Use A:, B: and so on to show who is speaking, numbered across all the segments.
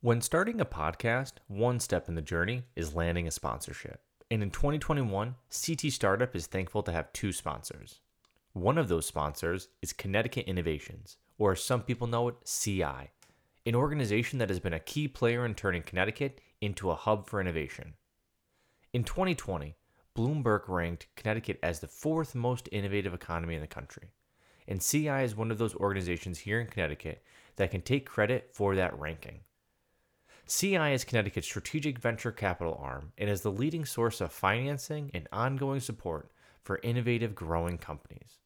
A: When starting a podcast, one step in the journey is landing a sponsorship. And in 2021, CT Startup is thankful to have two sponsors. One of those sponsors is Connecticut Innovations, or as some people know it, CI, an organization that has been a key player in turning Connecticut into a hub for innovation. In 2020, Bloomberg ranked Connecticut as the fourth most innovative economy in the country. And CI is one of those organizations here in Connecticut that can take credit for that ranking. CI is Connecticut's strategic venture capital arm and is the leading source of financing and ongoing support for innovative growing companies.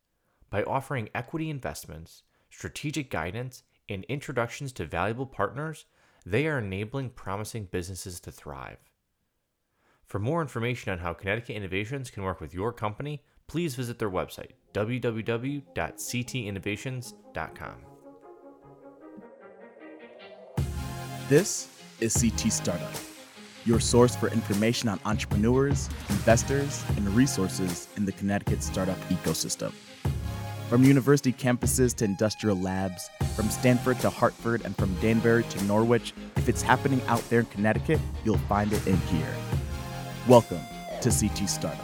A: By offering equity investments, strategic guidance, and introductions to valuable partners, they are enabling promising businesses to thrive. For more information on how Connecticut Innovations can work with your company, please visit their website, www.ctinnovations.com.
B: This is CT Startup, your source for information on entrepreneurs, investors, and resources in the Connecticut startup ecosystem. From university campuses to industrial labs, from Stanford to Hartford, and from Danbury to Norwich, if it's happening out there in Connecticut, you'll find it in here. Welcome to CT Startup.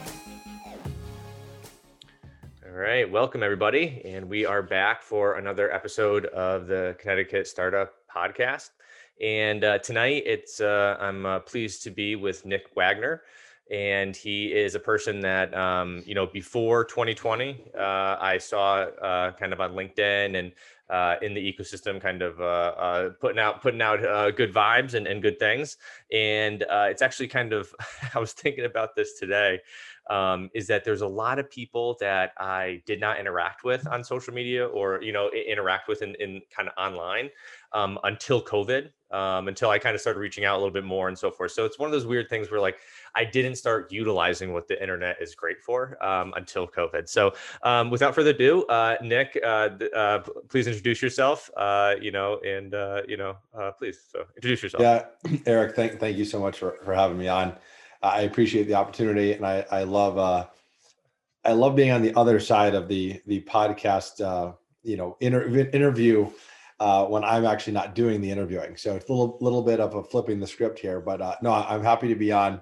A: All right, welcome everybody, and we are back for another episode of the Connecticut Startup Podcast. And uh, tonight, it's uh, I'm uh, pleased to be with Nick Wagner, and he is a person that um, you know before 2020, uh, I saw uh, kind of on LinkedIn and uh, in the ecosystem, kind of putting out putting out good vibes and, and good things. And it's actually kind of I was thinking about this today. Um, is that there's a lot of people that I did not interact with on social media or you know interact with in, in kind of online um, until COVID, um, until I kind of started reaching out a little bit more and so forth. So it's one of those weird things where like I didn't start utilizing what the internet is great for um, until COVID. So um, without further ado, uh, Nick, uh, uh, please introduce yourself. Uh, you know, and uh, you know, uh, please so introduce yourself.
C: Yeah, Eric, thank thank you so much for for having me on. I appreciate the opportunity, and I I love. I love being on the other side of the the podcast, you know, inter- interview uh, when I'm actually not doing the interviewing. So it's a little little bit of a flipping the script here, but uh, no, I'm happy to be on.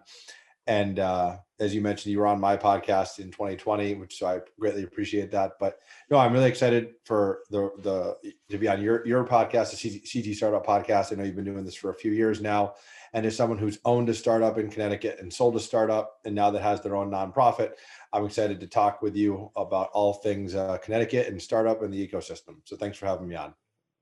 C: And uh, as you mentioned, you were on my podcast in 2020, which so I greatly appreciate that. But no, I'm really excited for the the to be on your your podcast, the CT Startup Podcast. I know you've been doing this for a few years now, and as someone who's owned a startup in Connecticut and sold a startup, and now that has their own nonprofit, I'm excited to talk with you about all things uh, Connecticut and startup and the ecosystem. So thanks for having me on.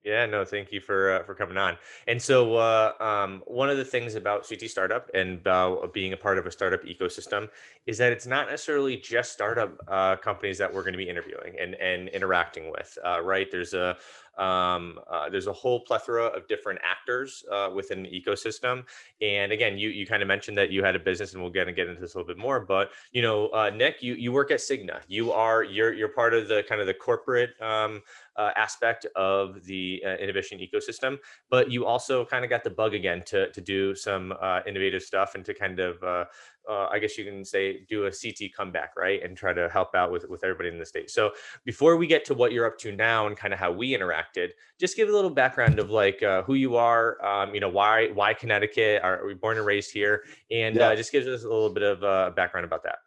A: Yeah, no, thank you for uh, for coming on. And so, uh, um, one of the things about CT Startup and about being a part of a startup ecosystem is that it's not necessarily just startup uh, companies that we're going to be interviewing and and interacting with. Uh, right? There's a um, uh, there's a whole plethora of different actors uh, within the ecosystem. And again, you you kind of mentioned that you had a business, and we'll get and get into this a little bit more. But you know, uh, Nick, you you work at Cigna. You are you're you're part of the kind of the corporate um, uh, aspect of the uh, innovation ecosystem, but you also kind of got the bug again to to do some uh, innovative stuff and to kind of uh, I guess you can say, do a CT comeback, right, and try to help out with with everybody in the state. So before we get to what you're up to now and kind of how we interacted, just give a little background of like uh, who you are, um, you know, why why Connecticut? Are, are we born and raised here? And yeah. uh, just gives us a little bit of uh, background about that.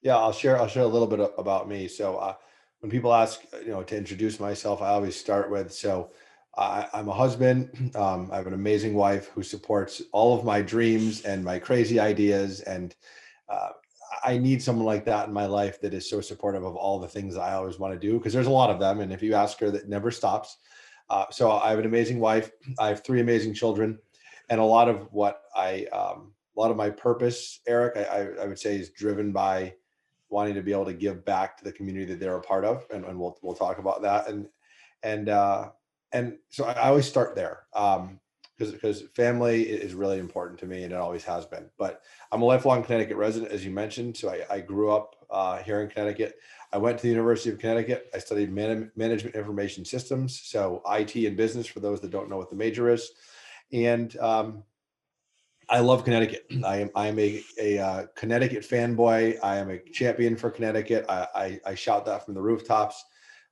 C: Yeah, I'll share. I'll share a little bit about me. So uh, when people ask, you know, to introduce myself, I always start with so. I, am a husband. Um, I have an amazing wife who supports all of my dreams and my crazy ideas. And uh, I need someone like that in my life that is so supportive of all the things I always want to do because there's a lot of them. And if you ask her, that never stops. Uh, so I have an amazing wife. I have three amazing children, and a lot of what I, um, a lot of my purpose, Eric, I, I, would say, is driven by wanting to be able to give back to the community that they're a part of, and, and we'll we'll talk about that. And and uh, and so I always start there um, because because family is really important to me and it always has been. But I'm a lifelong Connecticut resident, as you mentioned. So I, I grew up uh, here in Connecticut. I went to the University of Connecticut. I studied man- management information systems, so IT and business for those that don't know what the major is. And um, I love Connecticut. I am I am a, a uh, Connecticut fanboy. I am a champion for Connecticut. I, I, I shout that from the rooftops.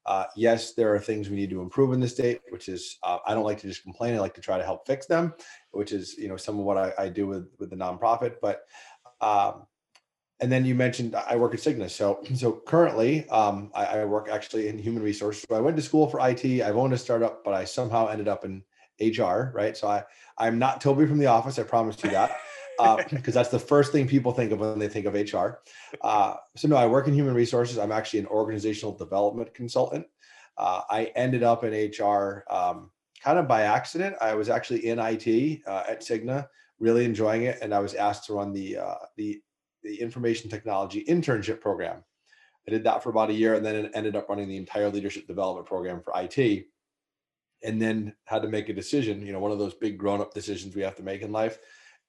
C: Uh, yes, there are things we need to improve in the state, which is uh, I don't like to just complain. I like to try to help fix them, which is you know some of what I, I do with with the nonprofit. But um, and then you mentioned I work at Cigna. So so currently um, I, I, work actually in human resources. So I went to school for IT. I've owned a startup, but I somehow ended up in HR. Right. So I I'm not Toby from the office. I promise you that. because uh, that's the first thing people think of when they think of HR. Uh, so no, I work in human resources. I'm actually an organizational development consultant. Uh, I ended up in HR um, kind of by accident. I was actually in IT uh, at Cigna, really enjoying it, and I was asked to run the uh, the the information technology internship program. I did that for about a year, and then ended up running the entire leadership development program for IT. And then had to make a decision, you know, one of those big grown up decisions we have to make in life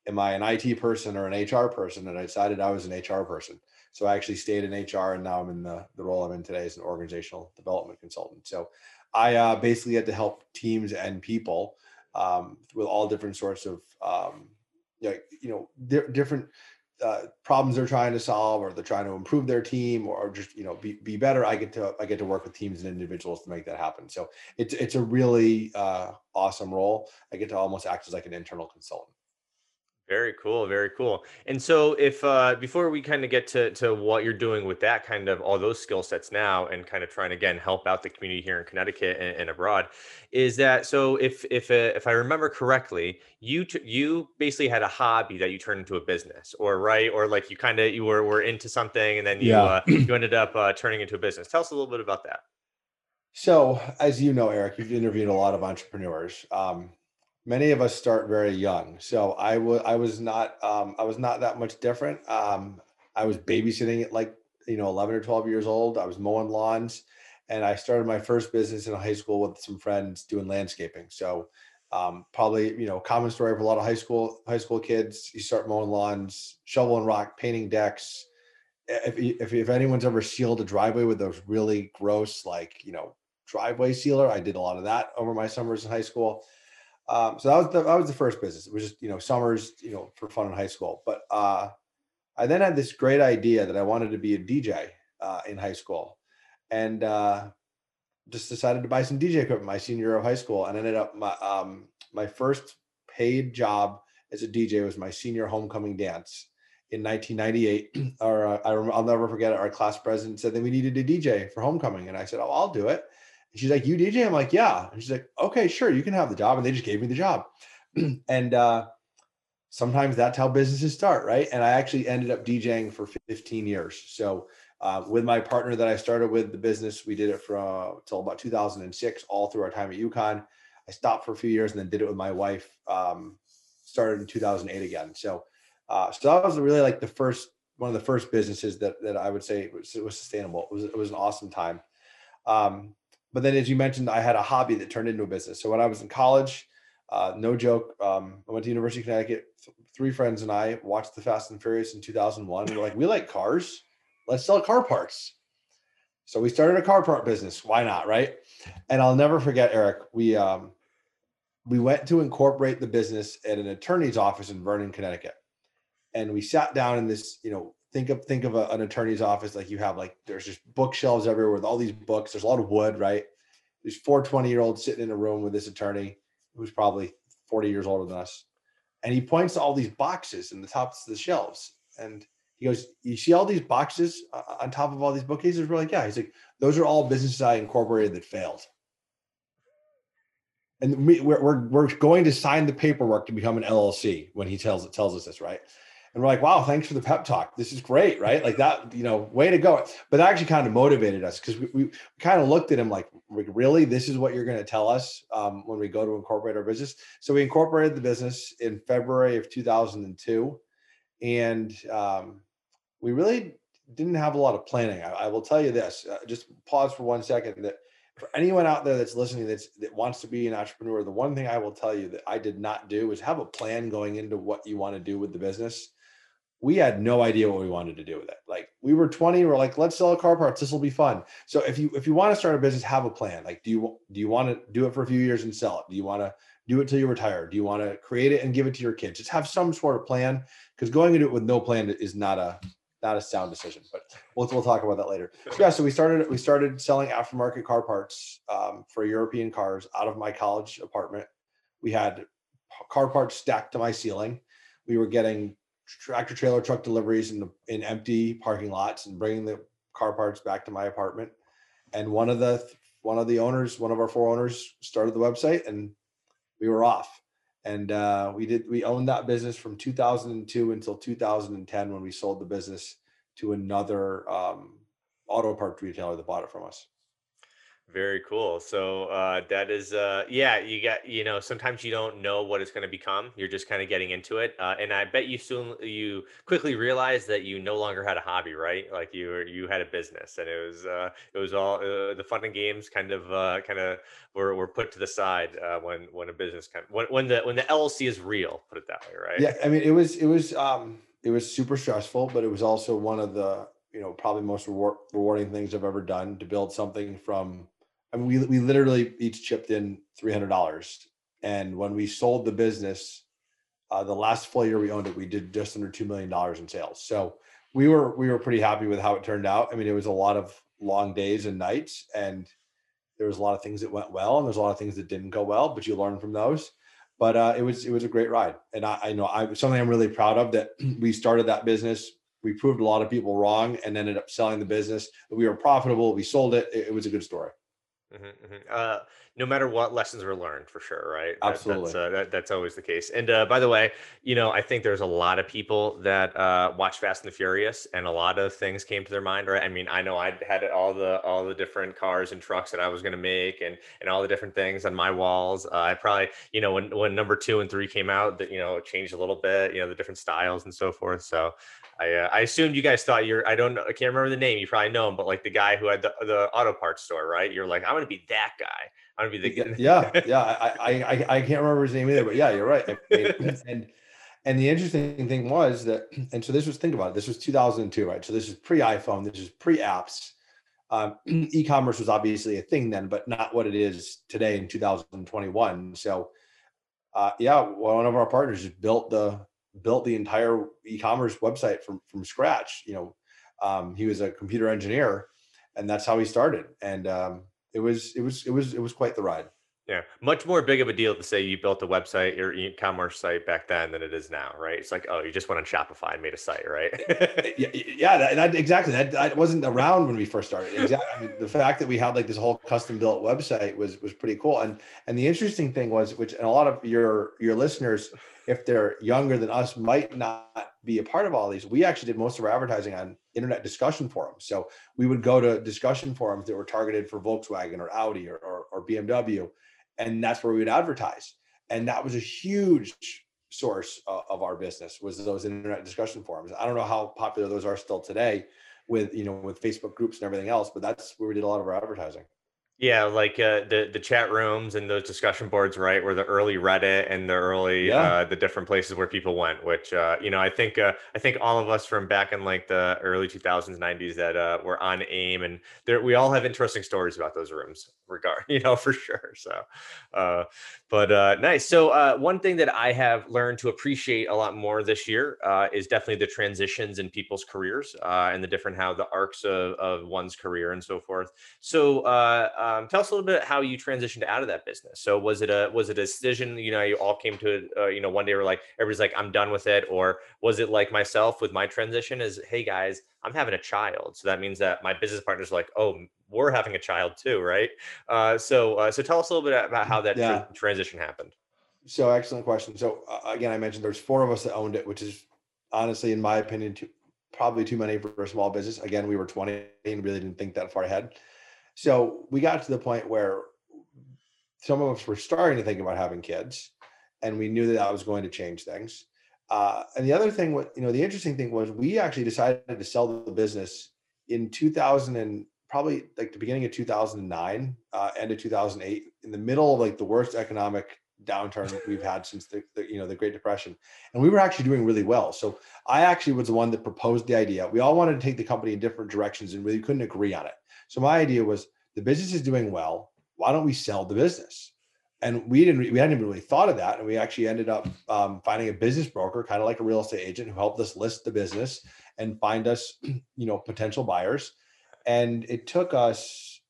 C: am I an IT person or an HR person? And I decided I was an HR person. So I actually stayed in HR and now I'm in the, the role I'm in today as an organizational development consultant. So I uh, basically had to help teams and people um, with all different sorts of, um, you know, di- different uh, problems they're trying to solve or they're trying to improve their team or just you know be, be better i get to i get to work with teams and individuals to make that happen so it's it's a really uh, awesome role i get to almost act as like an internal consultant
A: very cool, very cool. And so, if uh, before we kind of get to to what you're doing with that kind of all those skill sets now, and kind of trying again help out the community here in Connecticut and, and abroad, is that so? If if uh, if I remember correctly, you t- you basically had a hobby that you turned into a business, or right, or like you kind of you were were into something, and then you yeah. uh, you ended up uh, turning into a business. Tell us a little bit about that.
C: So, as you know, Eric, you've interviewed a lot of entrepreneurs. Um, many of us start very young. So I was I was not um, I was not that much different. Um, I was babysitting at like you know 11 or 12 years old. I was mowing lawns, and I started my first business in high school with some friends doing landscaping. So um, probably you know common story for a lot of high school high school kids. You start mowing lawns, shoveling rock, painting decks. If, if, if anyone's ever sealed a driveway with those really gross like you know driveway sealer, I did a lot of that over my summers in high school um, so that was the that was the first business. It was just you know summers, you know, for fun in high school. But uh, I then had this great idea that I wanted to be a DJ uh, in high school, and uh, just decided to buy some DJ equipment my senior year of high school, and ended up my um, my first paid job as a DJ was my senior homecoming dance in 1998. or uh, I will never forget it. Our class president said that we needed a DJ for homecoming, and I said, "Oh, I'll do it." She's like, "You DJ?" I'm like, "Yeah." And she's like, "Okay, sure, you can have the job." And they just gave me the job. and uh, sometimes that's how businesses start, right? And I actually ended up DJing for 15 years. So uh, with my partner that I started with the business, we did it from until about 2006, all through our time at UConn. I stopped for a few years and then did it with my wife. Um, started in 2008 again. So, uh, so that was really like the first one of the first businesses that that I would say was, was sustainable. It was it was an awesome time. Um, but then as you mentioned i had a hobby that turned into a business. So when i was in college uh, no joke um, i went to university of connecticut th- three friends and i watched the fast and furious in 2001 we were like we like cars. Let's sell car parts. So we started a car part business. Why not right? And i'll never forget eric we um, we went to incorporate the business at an attorney's office in vernon connecticut. And we sat down in this you know think of think of a, an attorney's office like you have like there's just bookshelves everywhere with all these books. There's a lot of wood right? There's four 20 year olds sitting in a room with this attorney who's probably 40 years older than us. And he points to all these boxes in the tops of the shelves. And he goes you see all these boxes uh, on top of all these bookcases? We're like yeah. He's like those are all businesses i incorporated that failed. And we, we're, we're, we're going to sign the paperwork to become an llc when he tells tells us this right and we're like, wow, thanks for the pep talk. This is great, right? Like that, you know, way to go. But that actually kind of motivated us because we, we, kind of looked at him like, really, this is what you're going to tell us um, when we go to incorporate our business. So we incorporated the business in February of 2002, and um, we really didn't have a lot of planning. I, I will tell you this. Uh, just pause for one second. That for anyone out there that's listening that's, that wants to be an entrepreneur, the one thing I will tell you that I did not do is have a plan going into what you want to do with the business we had no idea what we wanted to do with it. Like we were 20, we're like, let's sell car parts. This will be fun. So if you if you want to start a business, have a plan. Like, do you do you want to do it for a few years and sell it? Do you want to do it till you retire? Do you want to create it and give it to your kids? Just have some sort of plan because going into it with no plan is not a not a sound decision, but we'll, we'll talk about that later. So, yeah, so we started we started selling aftermarket car parts um, for European cars out of my college apartment. We had car parts stacked to my ceiling. We were getting tractor trailer truck deliveries in the, in empty parking lots and bringing the car parts back to my apartment. And one of the one of the owners, one of our four owners, started the website, and we were off and uh, we did we owned that business from 2002 until 2010 when we sold the business to another um, auto parts retailer that bought it from us
A: very cool. So uh, that is, uh, yeah, you got, you know, sometimes you don't know what it's going to become. You're just kind of getting into it, uh, and I bet you soon you quickly realized that you no longer had a hobby, right? Like you were, you had a business, and it was uh, it was all uh, the fun and games kind of uh, kind of were, were put to the side uh, when when a business kind of, when when the when the LLC is real, put it that way, right?
C: Yeah, I mean, it was it was um, it was super stressful, but it was also one of the you know probably most reward, rewarding things I've ever done to build something from I mean, we we literally each chipped in three hundred dollars, and when we sold the business, uh, the last full year we owned it, we did just under two million dollars in sales. So we were we were pretty happy with how it turned out. I mean, it was a lot of long days and nights, and there was a lot of things that went well, and there's a lot of things that didn't go well, but you learn from those. But uh, it was it was a great ride, and I, I know I something I'm really proud of that we started that business. We proved a lot of people wrong, and ended up selling the business. We were profitable. We sold it. It, it was a good story.
A: Mm-hmm, mm-hmm. Uh, no matter what lessons were learned for sure right?
C: That, absolutely.
A: that's, uh, that, that's always the case. And uh, by the way you know i think there's a lot of people that uh, watch fast and the furious and a lot of things came to their mind right? I mean i know i had all the all the different cars and trucks that i was going to make and and all the different things on my walls. Uh, i probably you know when when number two and three came out that you know changed a little bit you know the different styles and so forth. So I, uh, I assumed you guys thought you're I don't know I can't remember the name you probably know him but like the guy who had the, the auto parts store right? You're like I'm gonna be that guy. I'm gonna be the
C: yeah yeah I, I I can't remember his name either but yeah you're right I mean, and and the interesting thing was that and so this was think about it this was 2002 right? So this is pre iPhone this is pre apps um, e-commerce was obviously a thing then but not what it is today in 2021 so uh, yeah one of our partners just built the built the entire e-commerce website from from scratch. You know, um, he was a computer engineer, and that's how he started. And um, it was it was it was it was quite the ride.
A: Yeah, much more big of a deal to say you built a website your e-commerce site back then than it is now, right? It's like, oh, you just went on Shopify and made a site, right?
C: yeah, yeah, that, that, exactly. That, that wasn't around when we first started. Exactly. I mean, the fact that we had like this whole custom built website was was pretty cool. And and the interesting thing was, which and a lot of your your listeners if they're younger than us, might not be a part of all these. We actually did most of our advertising on internet discussion forums. So we would go to discussion forums that were targeted for Volkswagen or Audi or, or, or BMW, and that's where we would advertise. And that was a huge source of our business was those internet discussion forums. I don't know how popular those are still today with you know with Facebook groups and everything else, but that's where we did a lot of our advertising.
A: Yeah, like uh, the the chat rooms and those discussion boards, right? Were the early Reddit and the early yeah. uh, the different places where people went. Which uh, you know, I think uh, I think all of us from back in like the early 2000s, 90s that uh, were on AIM, and there we all have interesting stories about those rooms. Regard, you know, for sure. So, uh, but uh, nice. So uh, one thing that I have learned to appreciate a lot more this year uh, is definitely the transitions in people's careers uh, and the different how the arcs of, of one's career and so forth. So uh, um, tell us a little bit how you transitioned out of that business. So was it a was it a decision? You know, you all came to. Uh, you know, one day we're like everybody's like I'm done with it, or was it like myself with my transition? Is hey guys, I'm having a child, so that means that my business partner's like, oh we're having a child too, right? Uh, so, uh, so tell us a little bit about how that yeah. tra- transition happened.
C: So, excellent question. So, uh, again, I mentioned there's four of us that owned it, which is honestly, in my opinion, too, probably too many for a small business. Again, we were 20 and really didn't think that far ahead. So, we got to the point where some of us were starting to think about having kids, and we knew that that was going to change things. Uh, and the other thing, what you know, the interesting thing was we actually decided to sell the business in 2000 and probably like the beginning of 2009, uh, end of 2008, in the middle of like the worst economic downturn we've had since the, the, you know the Great Depression, and we were actually doing really well. So I actually was the one that proposed the idea. We all wanted to take the company in different directions, and really couldn't agree on it. So my idea was the business is doing well. Why don't we sell the business? And we didn't we hadn't even really thought of that, and we actually ended up um, finding a business broker, kind of like a real estate agent, who helped us list the business and find us, you know, potential buyers. And it took us,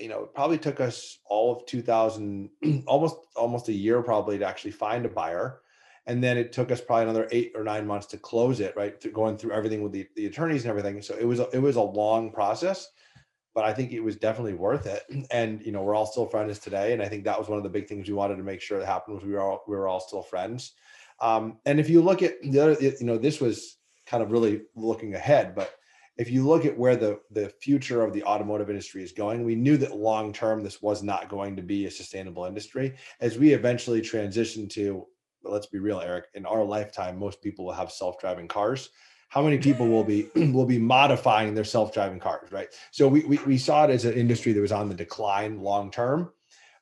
C: you know, it probably took us all of 2000, almost almost a year probably to actually find a buyer. And then it took us probably another eight or nine months to close it, right? Through going through everything with the, the attorneys and everything. So it was a, it was a long process but I think it was definitely worth it. And you know, we're all still friends today, and I think that was one of the big things we wanted to make sure that happened was we were all we were all still friends. Um, and if you look at the other, you know, this was kind of really looking ahead, but if you look at where the the future of the automotive industry is going, we knew that long term this was not going to be a sustainable industry. As we eventually transition to, let's be real, Eric, in our lifetime, most people will have self driving cars. How many people will be will be modifying their self-driving cars right? So we, we, we saw it as an industry that was on the decline long term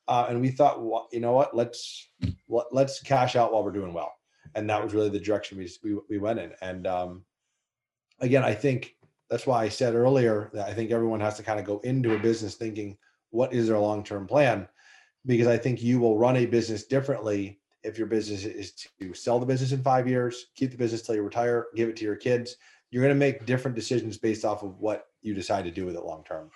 C: uh, and we thought well, you know what? Let's let, us cash out while we're doing well. And that was really the direction we we, we went in. And um, again i think that's why i said earlier that i think everyone has to kind of go into a business thinking what is their long-term plan because i think you will run a business differently if your business is to sell the business in five years, keep the business till you retire, give it to your kids, you're going to make different decisions based off of what you decide to do with it long term.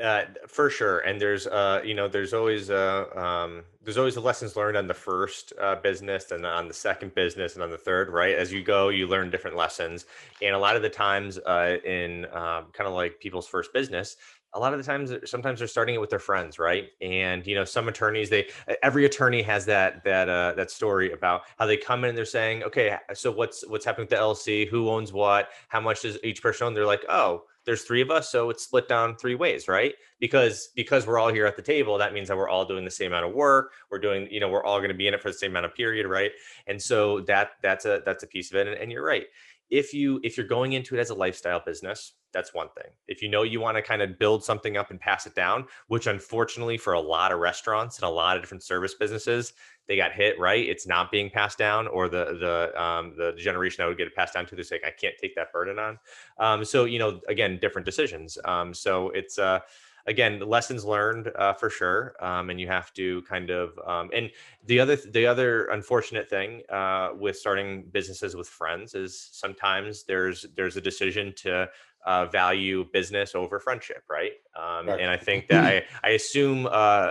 A: Uh, for sure, and there's uh, you know, there's always uh, um, there's always the lessons learned on the first uh, business and on the second business and on the third. Right, as you go, you learn different lessons, and a lot of the times uh, in um, kind of like people's first business, a lot of the times sometimes they're starting it with their friends right? And you know some attorneys they every attorney has that that uh that story about how they come in and they're saying okay so what's what's happening with the lc who owns what? How much does each person own? They're like oh there's three of us so it's split down three ways right? Because because we're all here at the table that means that we're all doing the same amount of work we're doing you know we're all going to be in it for the same amount of period right? And so that that's a that's a piece of it and, and you're right. If you if you're going into it as a lifestyle business that's one thing. If you know you want to kind of build something up and pass it down which unfortunately for a lot of restaurants and a lot of different service businesses they got hit right? It's not being passed down or the the um, the generation that would get it passed down to they're saying i can't take that burden on. Um, so you know again different decisions. Um, so it's uh again lessons learned uh, for sure um, and you have to kind of um, and the other the other unfortunate thing uh, with starting businesses with friends is sometimes there's there's a decision to uh, value business over friendship, right? Um, and I think that I, I assume uh,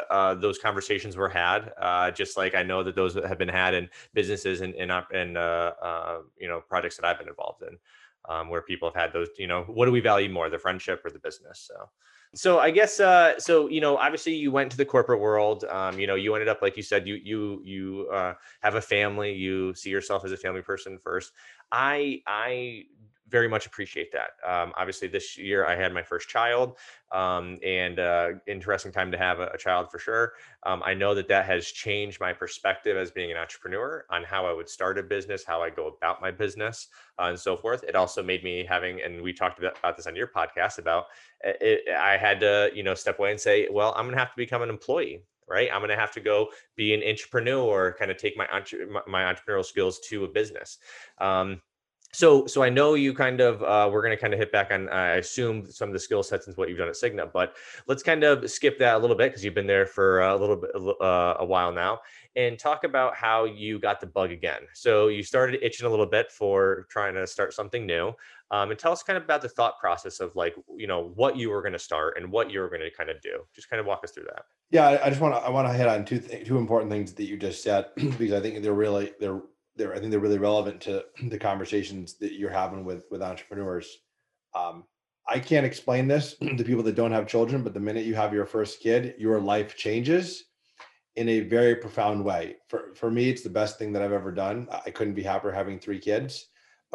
A: uh, those conversations were had, uh, just like I know that those have been had in businesses and in uh, uh, you know projects that I've been involved in, um, where people have had those, you know, what do we value more, the friendship or the business? So so I guess uh, so. You know, obviously you went to the corporate world. Um, you know, you ended up like you said, you you you uh, have a family. You see yourself as a family person first. I I very much appreciate that. Um, obviously, this year I had my first child, um, and uh, interesting time to have a, a child for sure. Um, I know that that has changed my perspective as being an entrepreneur on how I would start a business, how I go about my business, uh, and so forth. It also made me having, and we talked about this on your podcast about. Uh, it, I had to, you know, step away and say, well, I'm going to have to become an employee right? I'm going to have to go be an entrepreneur, kind of take my my, entrepreneurial skills to a business. Um, so so i know you kind of uh, we're going to kind of hit back on i assume some of the skill sets and what you've done at Cigna but let's kind of skip that a little bit because you've been there for a little bit uh, a while now and talk about how you got the bug again. So you started itching a little bit for trying to start something new um, and tell us kind of about the thought process of like you know what you were going to start and what you were going to kind of do. Just kind of walk us through that.
C: Yeah i just want to i want to hit on two th- two important things that you just said because i think they're really they're they're I think they're really relevant to the conversations that you're having with with entrepreneurs. Um, I can't explain this to people that don't have children, but the minute you have your first kid, your life changes in a very profound way. For for me, it's the best thing that I've ever done. I couldn't be happier having three kids.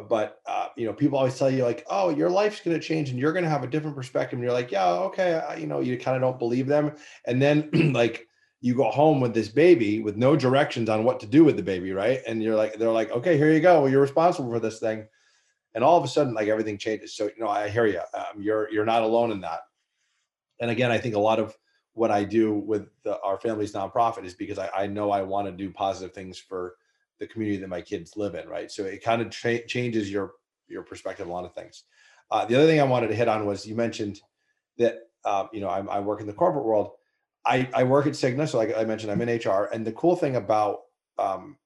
C: But uh, you know, people always tell you like, "Oh, your life's going to change, and you're going to have a different perspective." And you're like, "Yeah, okay." I, you know, you kind of don't believe them, and then like you go home with this baby with no directions on what to do with the baby, right? And you're like, they're like, okay, here you go. You're responsible for this thing. And all of a sudden, like everything changes. So, you know, I hear you. Um, you're you're not alone in that. And again, I think a lot of what I do with the, our family's nonprofit is because I, I know I want to do positive things for the community that my kids live in, right? So it kind of tra- changes your your perspective a lot of things. Uh, the other thing I wanted to hit on was you mentioned that uh, you know I, I work in the corporate world I, I work at Cigna, so like I mentioned, I'm in HR. And the cool thing about um,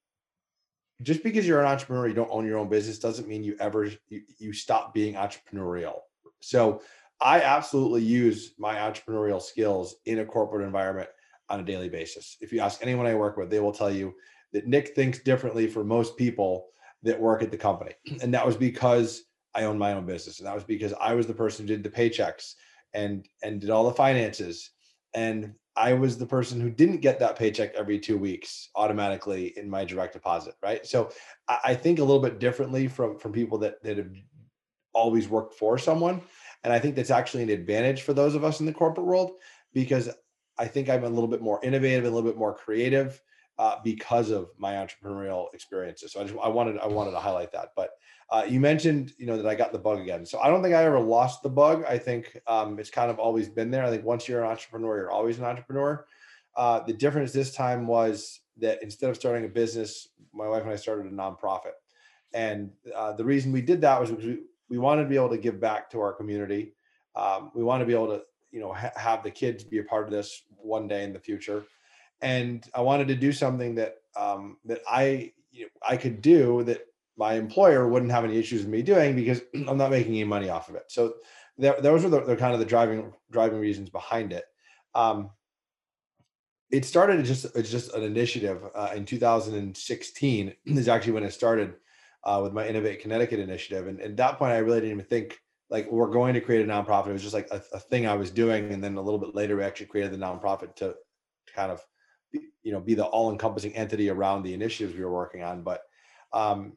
C: just because you're an entrepreneur, you don't own your own business doesn't mean you ever you, you stop being entrepreneurial. So I absolutely use my entrepreneurial skills in a corporate environment on a daily basis. If you ask anyone I work with, they will tell you that Nick thinks differently for most people that work at the company. And that was because I own my own business. And that was because I was the person who did the paychecks and and did all the finances. And I was the person who didn't get that paycheck every two weeks automatically in my direct deposit, right? So I, think a little bit differently from from people that that have always worked for someone. And I think that's actually an advantage for those of us in the corporate world because I think I'm a little bit more innovative, a little bit more creative uh, because of my entrepreneurial experiences. So I just I wanted I wanted to highlight that. But uh, you mentioned you know that I got the bug again. So I don't think I ever lost the bug. I think um, it's kind of always been there. I think once you're an entrepreneur, you're always an entrepreneur. Uh, the difference this time was that instead of starting a business, my wife and I started a nonprofit. And uh, the reason we did that was because we, we wanted to be able to give back to our community. Um, we want to be able to you know ha- have the kids be a part of this one day in the future and i wanted to do something that um, that i you know, i could do that my employer wouldn't have any issues with me doing because i'm not making any money off of it. So those were the, the, kind of the driving driving reasons behind it. Um, it started just it's just an initiative uh, in 2016 is actually when it started uh, with my innovate connecticut initiative. And at that point i really didn't even think like we're going to create a nonprofit. It was just like a, a, thing I was doing, and then a little bit later, we actually created the nonprofit to, kind of, you know, be the all-encompassing entity around the initiatives we were working on. But um,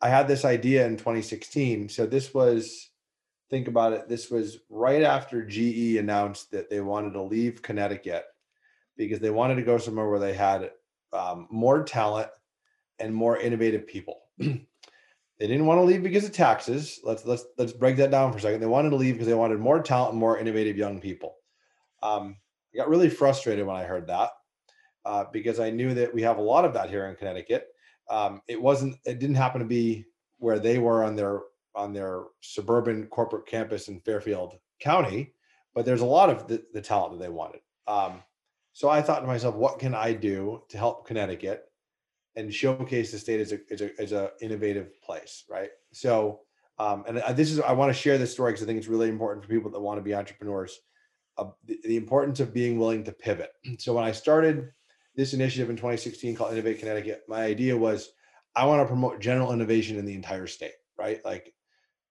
C: I had this idea in 2016. So this was, think about it, this was right after GE announced that they wanted to leave Connecticut because they wanted to go somewhere where they had um, more talent and more innovative people. They didn't want to leave because of taxes. Let's let's let's break that down for a second. They wanted to leave because they wanted more talent and more innovative young people. Um, I got really frustrated when I heard that uh, because I knew that we have a lot of that here in Connecticut. Um, it wasn't. It didn't happen to be where they were on their on their suburban corporate campus in Fairfield County, but there's a lot of the, the talent that they wanted. Um, so I thought to myself, what can I do to help Connecticut and showcase the state as a as a as a innovative place, right? So, um, and this is I want to share this story because I think it's really important for people that want to be entrepreneurs. Uh, the, the importance of being willing to pivot. So when I started this initiative in 2016 called Innovate Connecticut, my idea was I want to promote general innovation in the entire state, right? Like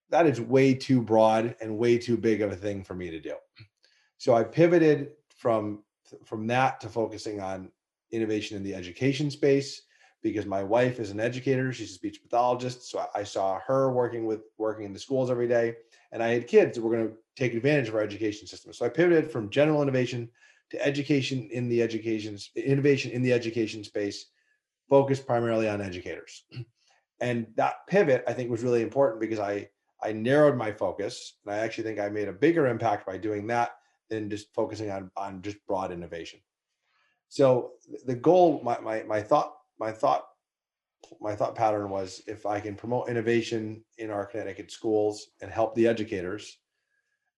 C: that is way too broad and way too big of a thing for me to do. So I pivoted from from that to focusing on innovation in the education space because my wife is an educator she's a speech pathologist so i saw her working with working in the schools every day and i had kids that were going to take advantage of our education system so i pivoted from general innovation to education in the education innovation in the education space focused primarily on educators. And that pivot i think was really important because i i narrowed my focus and i actually think i made a bigger impact by doing that than just focusing on on just broad innovation. So the goal my my, my thought my thought my thought pattern was if I can promote innovation in our Connecticut schools and help the educators,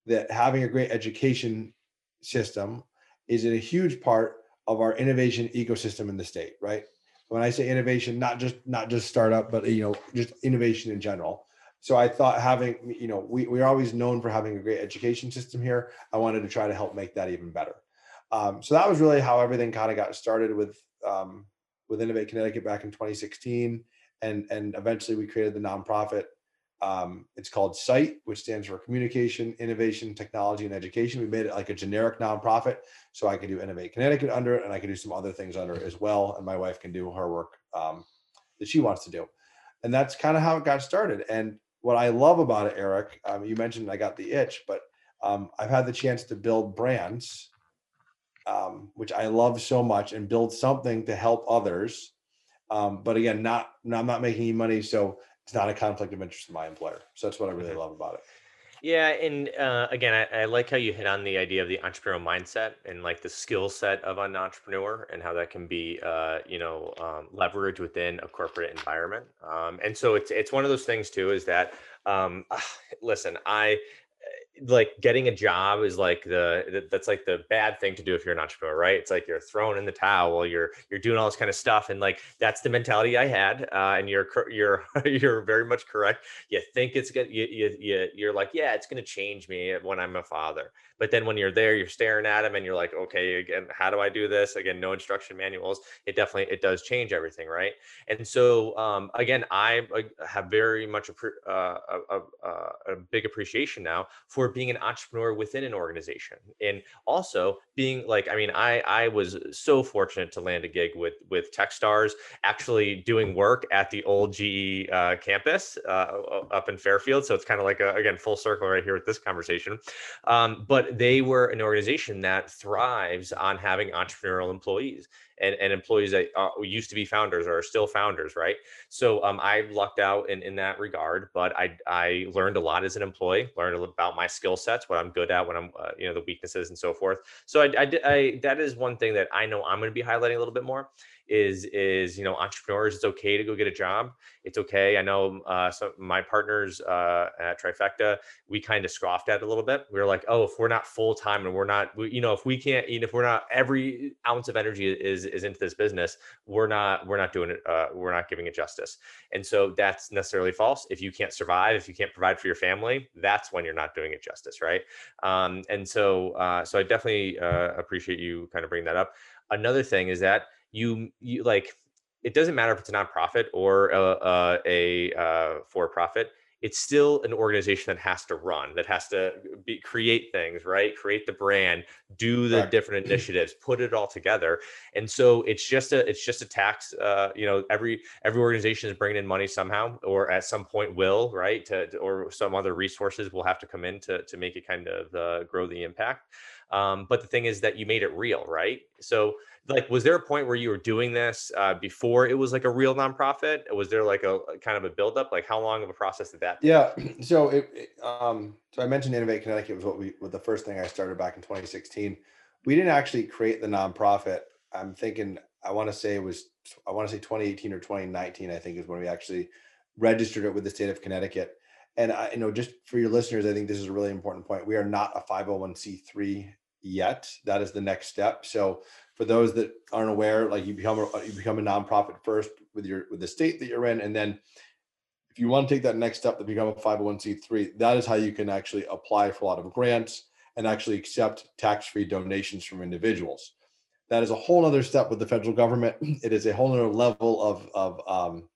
C: that having a great education system is in a huge part of our innovation ecosystem in the state, right? When I say innovation, not just not just startup, but you know, just innovation in general. So I thought having, you know, we, we're always known for having a great education system here. I wanted to try to help make that even better. Um, so that was really how everything kind of got started with um, with Innovate Connecticut back in 2016, and and eventually we created the nonprofit. Um, it's called CITE, which stands for Communication, Innovation, Technology, and Education. We made it like a generic nonprofit, so I could do Innovate Connecticut under it, and I could do some other things under it as well. And my wife can do her work um, that she wants to do, and that's kind of how it got started. And what I love about it, Eric, um, you mentioned I got the itch, but um, I've had the chance to build brands um, which I love so much, and build something to help others. Um, but again, not, I'm not making any money, so it's not a conflict of interest in my employer. So that's what I really mm-hmm. love about it.
A: Yeah, and uh, again, I, I, like how you hit on the idea of the entrepreneurial mindset and like the skill set of an entrepreneur and how that can be, uh, you know, um, leveraged within a corporate environment. Um, and so it's it's one of those things too is that, um, listen, I like getting a job is like the that's like the bad thing to do if you're an entrepreneur right? It's like you're thrown in the towel you're you're doing all this kind of stuff and like that's the mentality i had uh, and you're you're you're very much correct. You think it's gonna you, you, you you're like yeah it's gonna change me when i'm a father. But then when you're there you're staring at them and you're like okay again how do i do this? Again no instruction manuals. It definitely it does change everything right? And so um, again i have very much a, uh, a, a, a big appreciation now for being an entrepreneur within an organization and also being like i mean i i was so fortunate to land a gig with with techstars actually doing work at the old ge uh, campus uh, up in fairfield so it's kind of like a, again full circle right here with this conversation. Um, but they were an organization that thrives on having entrepreneurial employees and, and employees that uh, used to be founders or are still founders, right? So um, I lucked out in, in that regard, but I, I learned a lot as an employee, learned about my skill sets, what I'm good at, what I'm, uh, you know, the weaknesses and so forth. So I, I, I, that is one thing that I know I'm going to be highlighting a little bit more is is you know entrepreneurs it's okay to go get a job. It's okay i know uh some my partners uh at trifecta we kind of scoffed at it a little bit. We were like oh if we're not full-time and we're not we, you know if we can't even if we're not every ounce of energy is is into this business we're not we're not doing it uh we're not giving it justice. And so that's necessarily false. If you can't survive if you can't provide for your family that's when you're not doing it justice right? Um and so uh so i definitely uh appreciate you kind of bring that up. Another thing is that you you like it doesn't matter if it's a nonprofit or a, a, a uh, for profit it's still an organization that has to run that has to be, create things right? Create the brand do the right. different initiatives put it all together. And so it's just a it's just a tax uh, you know every every organization is bringing in money somehow or at some point will right? To, or some other resources will have to come in to, to make it kind of uh, grow the impact. Um, but the thing is that you made it real right? So like was there a point where you were doing this uh, before it was like a real nonprofit? Was there like a, kind of a buildup? Like how long of a process did that
C: take? yeah so it, it, um so i mentioned innovate connecticut was what we was the first thing i started back in 2016 we didn't actually create the nonprofit. I'm thinking i want to say it was i want to say 2018 or 2019 i think is when we actually registered it with the state of connecticut. And I you know just for your listeners i think this is a really important point. We are not a 501c3 yet. That is the next step. So for those that aren't aware, like you become a, you become a nonprofit first with your with the state that you're in, and then if you want to take that next step to become a 501c3, that is how you can actually apply for a lot of grants and actually accept tax-free donations from individuals. That is a whole other step with the federal government. It is a whole other level of of um,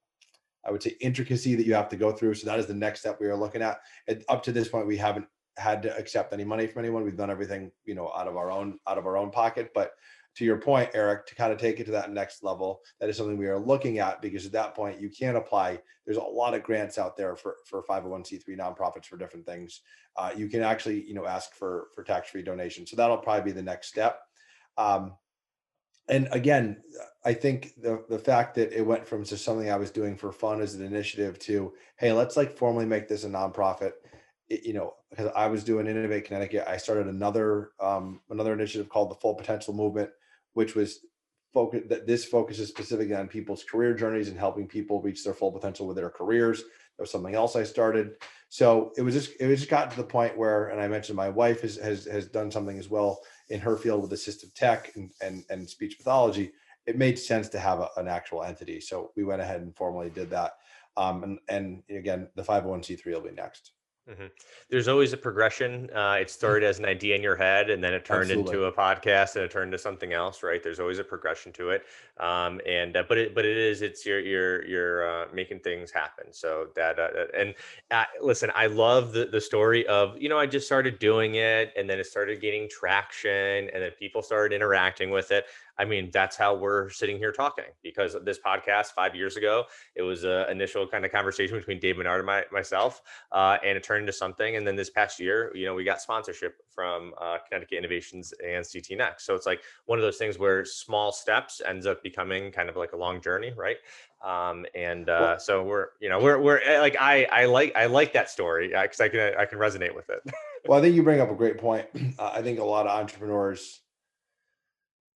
C: I would say intricacy that you have to go through. So that is the next step we are looking at. And up to this point, we haven't had to accept any money from anyone. We've done everything, you know, out of our own out of our own pocket. But to your point, Eric, to kind of take it to that next level, that is something we are looking at because at that point you can apply. There's a lot of grants out there for for 501c3 nonprofits for different things. Uh, you can actually, you know, ask for for tax free donations. So that'll probably be the next step. Um, and again, I think the the fact that it went from just something I was doing for fun as an initiative to hey, let's like formally make this a nonprofit. It, you know, because I was doing Innovate Connecticut, I started another um, another initiative called the Full Potential Movement which was focus that this focuses specifically on people's career journeys and helping people reach their full potential with their careers. That was something else I started. So it was just it was just gotten to the point where, and I mentioned my wife has has has done something as well in her field with assistive tech and and, and speech pathology. It made sense to have a, an actual entity. So we went ahead and formally did that. Um, and and again, the 501c3 will be next.
A: Mm-hmm. There's always a progression. Uh, it mm. started as an idea in your head, and then it turned Absolutely. into a podcast, and it turned into something else. Right? There's always a progression to it. Um, and uh, but it but it is it's you're you're you're uh, making things happen. So that uh, and uh, listen, I love the the story of you know I just started doing it, and then it started gaining traction, and then people started interacting with it. I mean, that's how we're sitting here talking because this podcast five years ago, it was an initial kind of conversation between Dave Menard and my, myself, uh, and it turned into something. And then this past year, you know, we got sponsorship from uh, Connecticut Innovations and CT Next. So it's like one of those things where small steps ends up becoming kind of like a long journey, right? Um, and uh, well, so we're, you know, we're we're eh, like I I like I like that story because I can I can resonate with it.
C: well, I think you bring up a great point. Uh, I think a lot of entrepreneurs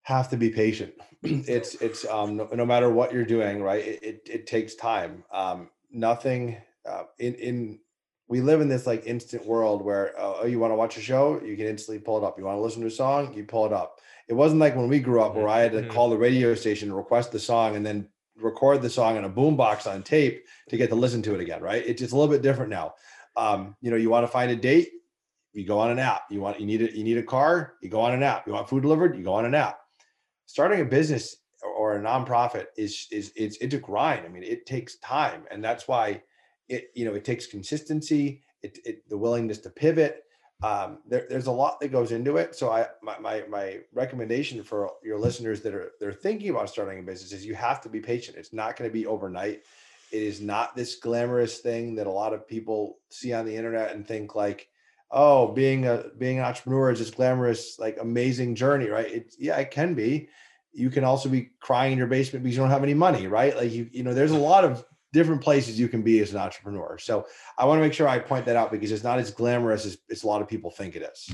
C: have to be patient. it's it's um no, no, matter what you're doing, right? It it, it takes time. Um, nothing uh, in in we live in this like instant world where uh, oh you want to watch a show? You can instantly pull it up. You want to listen to a song? You pull it up. It wasn't like when we grew up where i had to
A: Mhm.
C: call the radio station request the song and then record the song in a boombox on tape to get to listen to it again right? It's just a little bit different now. Um, you know you want to find a date? You go on an app. You want you need it you need a car? You go on an app. You want food delivered? You go on an app. Starting a business or a nonprofit is is it's it's a grind. I mean it takes time and that's why it you know it takes consistency it, it the willingness to pivot um, there, there's a lot that goes into it. So i my, my my recommendation for your listeners that are they're thinking about starting a business is you have to be patient. It's not going to be overnight. It is not this glamorous thing that a lot of people see on the internet and think like oh being a being an entrepreneur is this glamorous like amazing journey right? It's yeah it can be. You can also be crying in your basement because you don't have any money right? Like you you know there's a lot of different places you can be as an entrepreneur so i want to make sure i point that out because it's not as glamorous as, as a lot of people think it is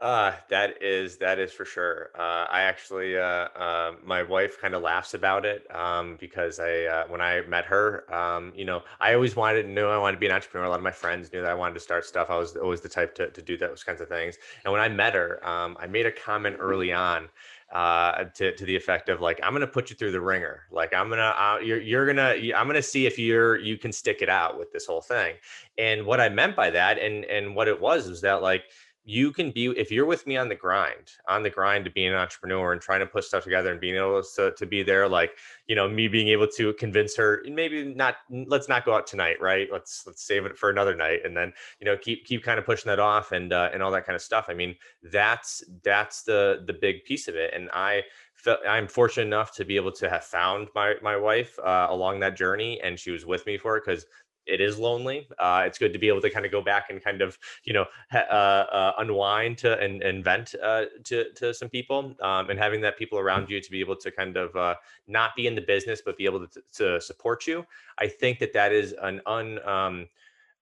A: Uh, that is that is for sure. Uh, I actually, uh, uh, my wife kind of laughs about it um, because I, uh, when I met her, um, you know, I always wanted to know I wanted to be an entrepreneur. A lot of my friends knew that I wanted to start stuff. I was always the type to, to do those kinds of things. And when I met her, um, I made a comment early on uh, to, to the effect of like, I'm going to put you through the ringer. Like I'm going to, uh, you're, you're going to, I'm going to see if you're, you can stick it out with this whole thing. And what I meant by that and, and what it was, was that like, you can be if you're with me on the grind on the grind to being an entrepreneur and trying to put stuff together and being able to, to be there like you know me being able to convince her maybe not let's not go out tonight right? Let's let's save it for another night and then you know keep keep kind of pushing that off and uh, and all that kind of stuff. I mean that's that's the the big piece of it and i felt i'm fortunate enough to be able to have found my my wife uh, along that journey and she was with me for it because it is lonely. Uh, it's good to be able to kind of go back and kind of, you know, uh, uh, unwind to and, and vent uh, to to some people, um, and having that people around you to be able to kind of uh, not be in the business but be able to, to support you. I think that that is an un. Um,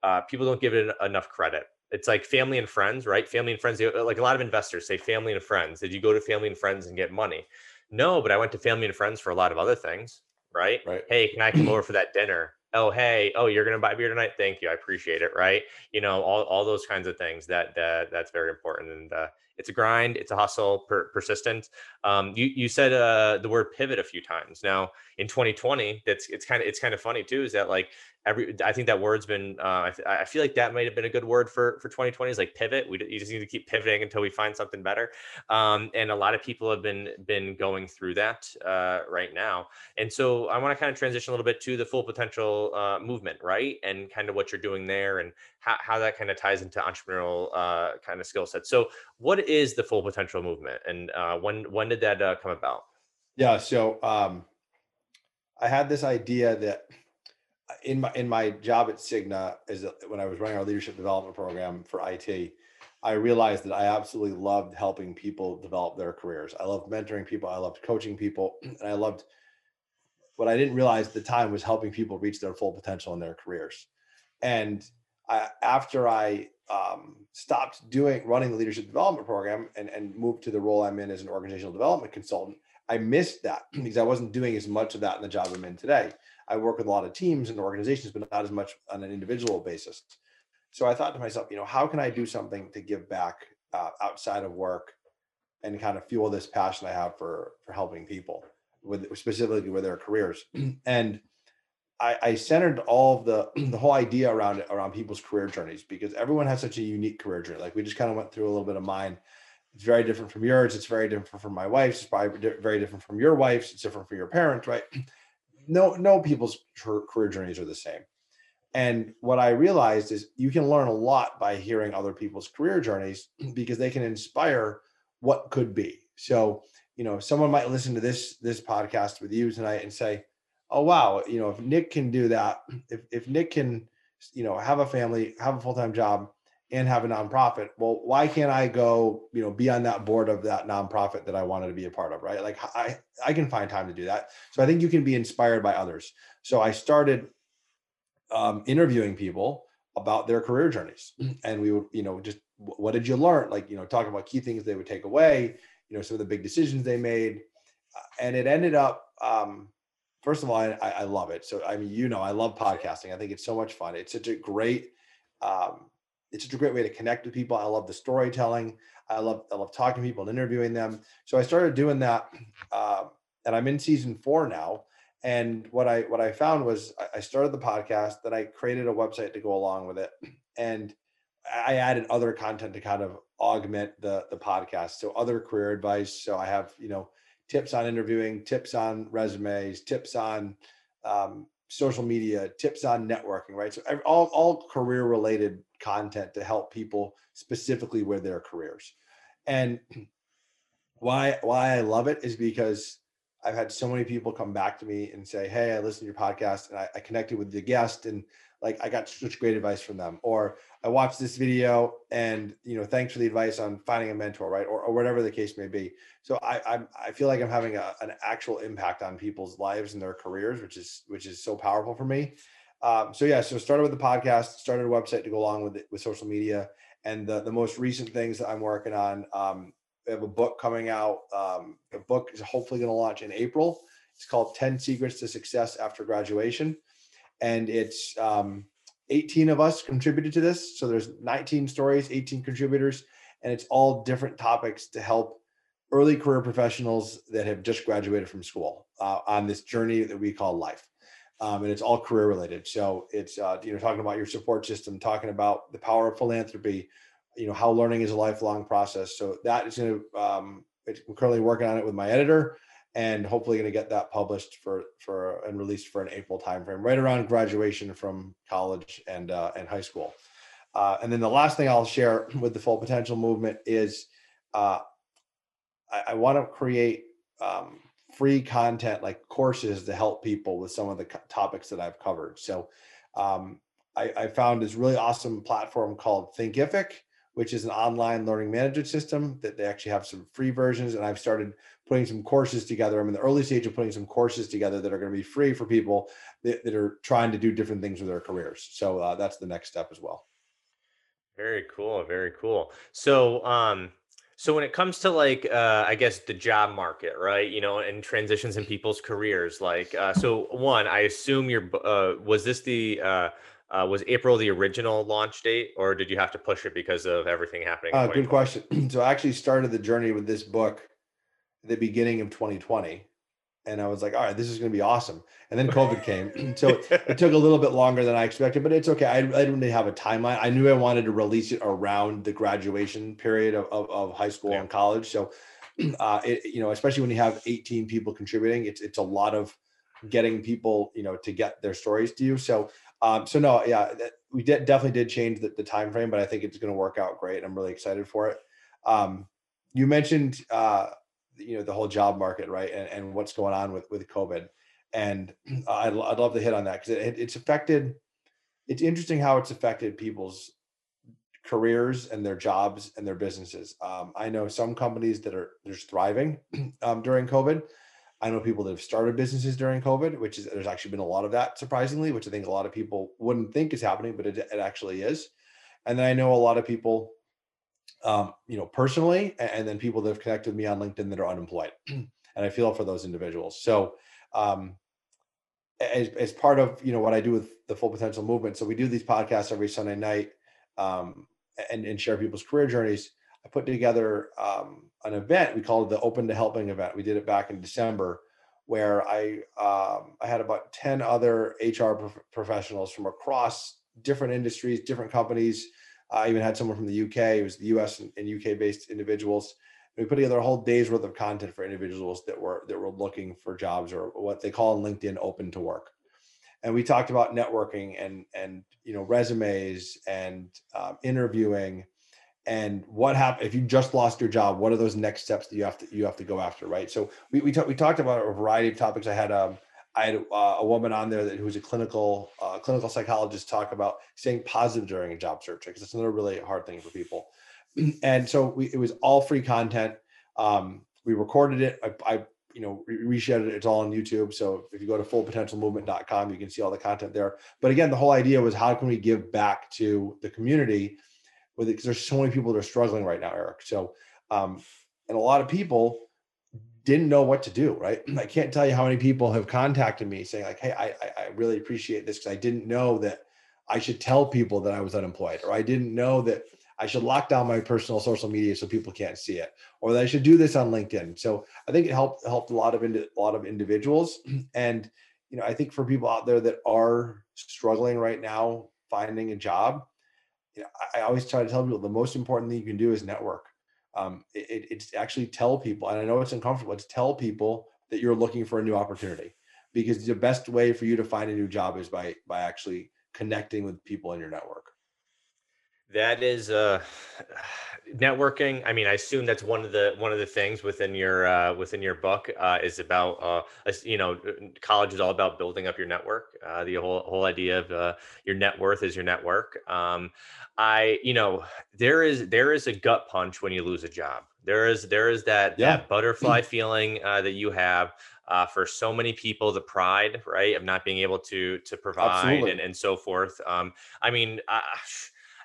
A: uh, people don't give it enough credit. It's like family and friends, right? Family and friends. Like a lot of investors say, family and friends. Did you go to family and friends and get money? No, but I went to family and friends for a lot of other things, right?
C: Right.
A: Hey, can I come over for that dinner? Oh, hey, oh, you're gonna buy beer tonight? Thank you, I appreciate it. Right? You know, all, all those kinds of things. That that that's very important, and uh, it's a grind, it's a hustle, per, persistent. Um, you you said uh, the word pivot a few times. Now in 2020, that's it's kind of it's kind of funny too. Is that like every I think that word's been uh, I, feel like that might have been a good word for for 2020 is like pivot. We you just need to keep pivoting until we find something better. Um, and a lot of people have been been going through that uh, right now. And so I want to kind of transition a little bit to the full potential uh, movement, right? And kind of what you're doing there and how, how that kind of ties into entrepreneurial uh, kind of skill sets. So what is the full potential movement and uh, when when did that uh, come about?
C: Yeah. So um, I had this idea that uh, in my in my job at Cigna, is that when I was running our leadership development program for IT, I realized that I absolutely loved helping people develop their careers. I loved mentoring people. I loved coaching people, and I loved. What I didn't realize at the time was helping people reach their full potential in their careers. And I, after I um, stopped doing running the leadership development program and, and moved to the role I'm in as an organizational development consultant, I missed that because I wasn't doing as much of that in the job I'm in today. I work with a lot of teams and organizations, but not as much on an individual basis. So I thought to myself, you know, how can I do something to give back uh, outside of work and kind of fuel this passion I have for for helping people with specifically with their careers. and I, I centered all of the the whole idea around it around people's career journeys because everyone has such a unique career journey. Like we just kind of went through a little bit of mine. It's very different from yours. It's very different from my wife's. It's probably di- very different from your wife's. It's different from your parents, right? No, no people's car- career journeys are the same. And what I realized is you can learn a lot by hearing other people's career journeys because they can inspire what could be. So, you know, someone might listen to this this podcast with you tonight and say, "Oh wow, you know, if Nick can do that, if if Nick can, you know, have a family, have a full-time job and have a nonprofit, well, why can't I go, you know, be on that board of that nonprofit that I wanted to be a part of, right? Like I I can find time to do that. So I think you can be inspired by others. So I started um, interviewing people about their career journeys and we would you know just what did you learn like you know talking about key things they would take away you know some of the big decisions they made Uh, and it ended up um, first of all I, I love it so i mean you know i love podcasting i think it's so much fun it's such a great um, it's such a great way to connect with people. I love the storytelling. I love I love talking to people and interviewing them. So I started doing that, uh, and I'm in season four now. And what I what I found was I started the podcast, then I created a website to go along with it, and I added other content to kind of augment the the podcast. So other career advice. So I have you know tips on interviewing, tips on resumes, tips on um, social media, tips on networking, right? So all all career related content to help people specifically with their careers. And why why I love it is because I've had so many people come back to me and say, "Hey, I listened to your podcast and I, I connected with the guest, and like I got such great advice from them." Or I watched this video and you know, thanks for the advice on finding a mentor, right? Or, or whatever the case may be. So I I, I feel like I'm having a, an actual impact on people's lives and their careers, which is which is so powerful for me. Um, so yeah, so started with the podcast, started a website to go along with it, with social media, and the the most recent things that I'm working on. Um, we have a book coming out. Um, the book is hopefully going to launch in April. It's called 10 Secrets to Success After Graduation. And it's um, 18 of us contributed to this. So there's 19 stories, 18 contributors, and it's all different topics to help early career professionals that have just graduated from school uh, on this journey that we call life. Um, and it's all career related. So it's uh, you know talking about your support system, talking about the power of philanthropy, you know how learning is a lifelong process. So that is going to um, I'm currently working on it with my editor, and hopefully going to get that published for for and released for an April timeframe, right around graduation from college and uh, and high school. Uh, and then the last thing I'll share with the Full Potential Movement is uh, I, I want to create um, free content like courses to help people with some of the topics that I've covered. So um, I, I, found this really awesome platform called Thinkific, which is an online learning management system that they actually have some free versions. And I've started putting some courses together. I'm in the early stage of putting some courses together that are going to be free for people that, that are trying to do different things with their careers. So uh, that's the next step as well.
A: Very cool. Very cool. So, um, so when it comes to like, uh, I guess the job market, right? You know, and transitions in people's careers, like, uh, so one, I assume you're, uh, was this the, uh, was April the original launch date, or did you have to push it because of everything happening?
C: Uh, good question. so I actually started the journey with this book at the beginning of 2020, and I was like, all right, this is going to be awesome. And then COVID came, so it took a little bit longer than I expected, but it's okay. I, I didn't really have a timeline. I knew I wanted to release it around the graduation period of, of, of high school yeah. and college. So, uh, it, you know, especially when you have 18 people contributing, it's it's a lot of getting people, you know, to get their stories to you. So um, so no, yeah, that, we definitely did change the, the time frame, but I think it's going to work out great. I'm really excited for it. Um, you mentioned, uh, you know, the whole job market, right, and, and what's going on with with COVID, and I'd, I'd love to hit on that because it, it's affected. It's interesting how it's affected people's careers and their jobs and their businesses. Um, I know some companies that are just thriving um, during COVID. I know people that have started businesses during COVID, which is there's actually been a lot of that surprisingly, which I think a lot of people wouldn't think is happening, but it, it actually is. And then I know a lot of people, um, you know, personally, and then people that have connected with me on LinkedIn that are unemployed. and I feel for those individuals. So, um, as, as part of you know what I do with the Full Potential Movement, so we do these podcasts every Sunday night, um, and, and share people's career journeys. I put together um, an event. We called it the Open to Helping event. We did it back in December, where I um, I had about ten other HR prof- professionals from across different industries, different companies. I even had someone from the UK. It was the US and, and UK based individuals. And we put together a whole day's worth of content for individuals that were that were looking for jobs or what they call in LinkedIn open to work. And we talked about networking and and you know resumes and um, interviewing and what happened if you just lost your job what are those next steps that you have to you have to go after right? So we we, talk, we talked about a variety of topics. I had um i had uh, a woman on there that who was a clinical uh, clinical psychologist talk about staying positive during a job search because it's another really hard thing for people. And so we, it was all free content. Um we recorded it. I, I you know reshared it. It's all on youtube. So if you go to fullpotentialmovement.com you can see all the content there. But again the whole idea was how can we give back to the community with it because there's so many people that are struggling right now, Eric. So, um, and a lot of people didn't know what to do. Right? I can't tell you how many people have contacted me saying like, "Hey, I I, really appreciate this because I didn't know that I should tell people that I was unemployed, or I didn't know that I should lock down my personal social media so people can't see it, or that I should do this on LinkedIn. So I think it helped helped a lot of a lot of individuals, and you know I think for people out there that are struggling right now finding a job, you know I, always try to tell people the most important thing you can do is network. Um, it, it's actually tell people, and I know it's uncomfortable. It's tell people that you're looking for a new opportunity, because the best way for you to find a new job is by by actually connecting with people in your network.
A: That is uh networking. I mean, I assume that's one of the one of the things within your uh within your book uh is about uh you know college is all about building up your network. Uh the whole whole idea of uh your net worth is your network. Um I you know there is there is a gut punch when you lose a job. There is there is that yeah. that butterfly feeling uh that you have uh, for so many people the pride right of not being able to to provide and, and so forth um, i mean uh,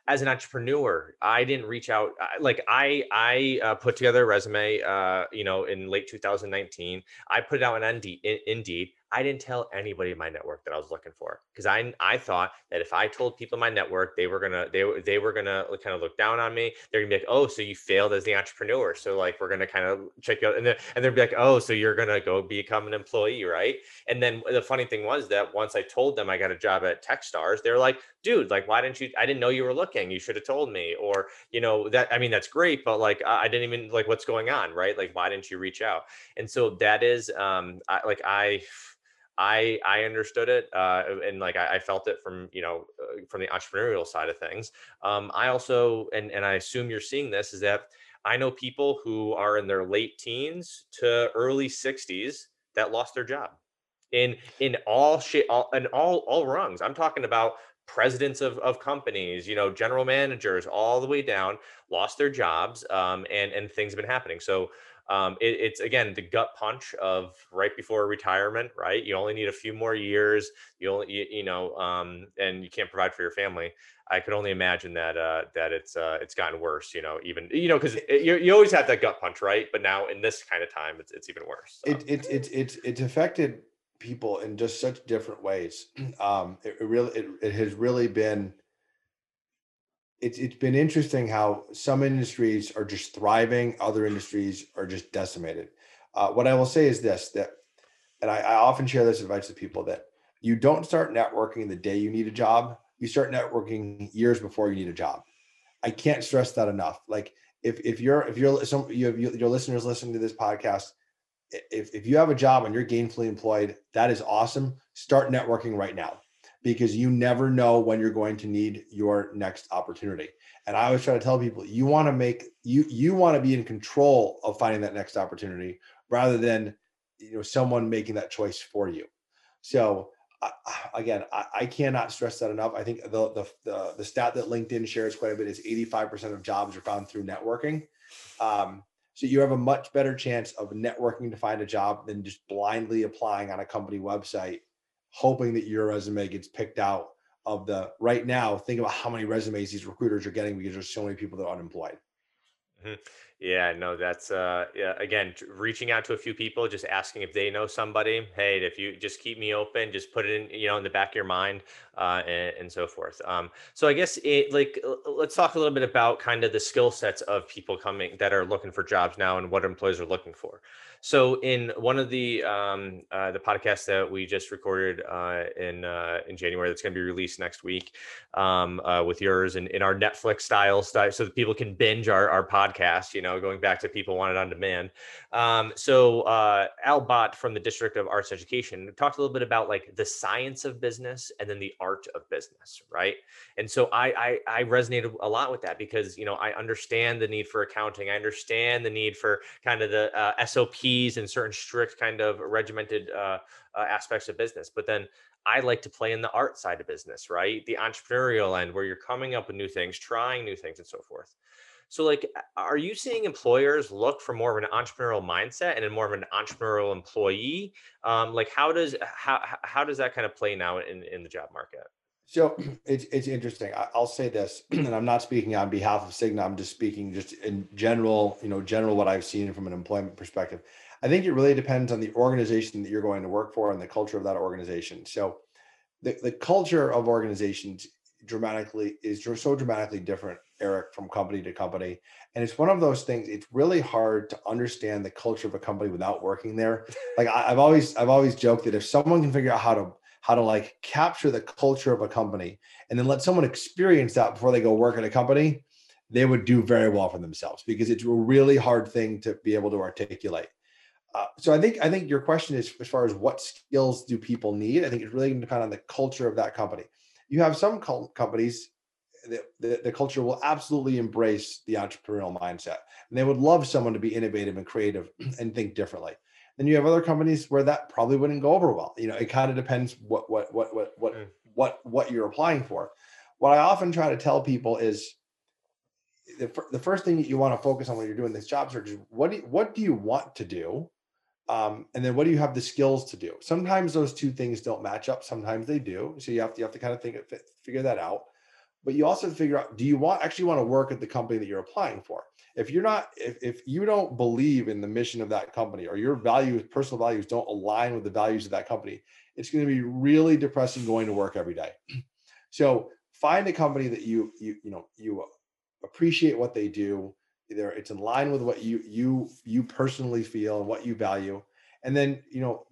A: as an entrepreneur i didn't reach out like i i uh, put together a resume uh, you know in late 2019 i put it out on indeed, indeed I didn't tell anybody in my network that I was looking for because I I thought that if I told people in my network, they were gonna they they were gonna kind of look down on me. They're gonna be like, oh, so you failed as the entrepreneur, so like we're gonna kind of check you out, and then and they'd be like, oh, so you're gonna go become an employee, right? And then the funny thing was that once I told them I got a job at TechStars, they're like, dude, like why didn't you? I didn't know you were looking. You should have told me, or you know that I mean that's great, but like I didn't even like what's going on, right? Like why didn't you reach out? And so that is um I, like I I I understood it uh, and like I, I, felt it from you know uh, from the entrepreneurial side of things. Um, I also and and I assume you're seeing this is that I know people who are in their late teens to early 60s that lost their job in in all shit all in all all rungs. I'm talking about presidents of, of companies, you know, general managers, all the way down, lost their jobs, um, and and things have been happening. So um, it, it's again the gut punch of right before retirement, right? You only need a few more years. You only, you, you know, um, and you can't provide for your family. I could only imagine that uh, that it's uh, it's gotten worse. You know, even you know because you, you always have that gut punch, right? But now in this kind of time, it's it's even worse.
C: So. It, it it it's it's affected people in just such different ways. Um, it, it really it, it has really been it's it's been interesting how some industries are just thriving, other industries are just decimated. Uh, what I will say is this: that, and I, I often share this advice with people that you don't start networking the day you need a job. You start networking years before you need a job. I can't stress that enough. Like if if you're if you're some you have your listeners listening to this podcast, if if you have a job and you're gainfully employed, that is awesome. Start networking right now because you never know when you're going to need your next opportunity. And I always try to tell people you want to make you you want to be in control of finding that next opportunity rather than you know someone making that choice for you. So uh, again, I, I, cannot stress that enough. I think the, the, the the stat that LinkedIn shares quite a bit is 85% of jobs are found through networking. Um, so you have a much better chance of networking to find a job than just blindly applying on a company website hoping that your resume gets picked out of the right now. Think about how many resumes these recruiters are getting because there's so many people that are unemployed.
A: Mm-hmm. Yeah, no, that's uh yeah, again, reaching out to a few people, just asking if they know somebody. Hey, if you just keep me open, just put it in, you know, in the back of your mind, uh, and, and so forth. Um, so I guess it like let's talk a little bit about kind of the skill sets of people coming that are looking for jobs now and what employers are looking for. So in one of the um, uh, the podcasts that we just recorded uh, in uh, in January, that's going to be released next week um, uh, with yours and in our Netflix style style, so that people can binge our our podcast. You know, going back to people want it on demand. Um, so uh, Al Bott from the District of Arts Education talked a little bit about like the science of business and then the art of business, right? And so I, I I resonated a lot with that because you know I understand the need for accounting, I understand the need for kind of the uh, SOP and certain strict kind of regimented uh, uh, aspects of business. But then I like to play in the art side of business, right? The entrepreneurial end where you're coming up with new things, trying new things, and so forth. So, like, are you seeing employers look for more of an entrepreneurial mindset and more of an entrepreneurial employee? Um, like, how does how how does that kind of play now in in the job market?
C: So it's it's interesting. I'll say this, and I'm not speaking on behalf of Cigna. I'm just speaking just in general. You know, general what I've seen from an employment perspective. I think it really depends on the organization that you're going to work for and the culture of that organization. So the, the culture of organizations dramatically is so dramatically different eric from company to company and it's one of those things it's really hard to understand the culture of a company without working there like I, have always i've always joked that if someone can figure out how to how to like capture the culture of a company and then let someone experience that before they go work at a company they would do very well for themselves because it's a really hard thing to be able to articulate uh, so I think I think your question is as far as what skills do people need. I think it's really going to depend on the culture of that company. You have some companies that the, the culture will absolutely embrace the entrepreneurial mindset, and they would love someone to be innovative and creative and think differently. Then you have other companies where that probably wouldn't go over well. You know, it kind of depends what what what what what mm. what what you're applying for. What I often try to tell people is the, the first thing that you want to focus on when you're doing this job search is what do you, what do you want to do um, and then what do you have the skills to do sometimes those two things don't match up sometimes they do so you have to you have to kind of think figure that out but you also figure out do you want actually want to work at the company that you're applying for? If you're not if, if you don't believe in the mission of that company or your values personal values don't align with the values of that company it's going to be really depressing going to work every day. So find a company that you you you know you appreciate what they do either it's in line with what you you you personally feel and what you value and then you know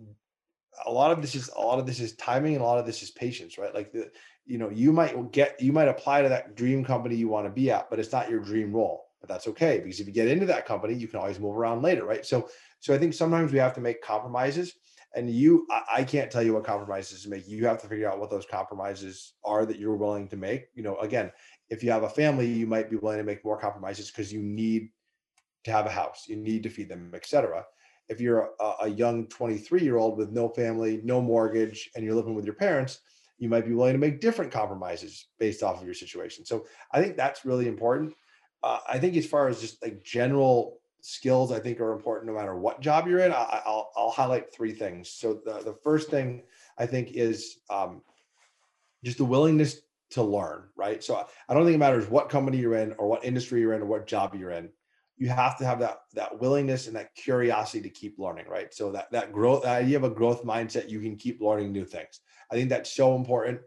C: a lot of this is a lot of this is timing and a lot of this is patience right? Like the you know you might get you might apply to that dream company you want to be at but it's not your dream role but that's okay because if you get into that company you can always move around later right? So so i think sometimes we have to make compromises and you I, can't tell you what compromises to make. You have to figure out what those compromises are that you're willing to make. You know again if you have a family, you might be willing to make more compromises because you need to have a house, you need to feed them, etc. If you're a, a young 23 year old with no family, no mortgage, and you're living with your parents, you might be willing to make different compromises based off of your situation. So I think that's really important. Uh, I think as far as just like general skills, I think are important no matter what job you're in. I, will I'll highlight three things. So the, the first thing I think is um, just the willingness to learn, right? So I don't think it matters what company you're in or what industry you're in or what job you're in. You have to have that that willingness and that curiosity to keep learning, right? So that that growth, that idea of a growth mindset, you can keep learning new things. I think that's so important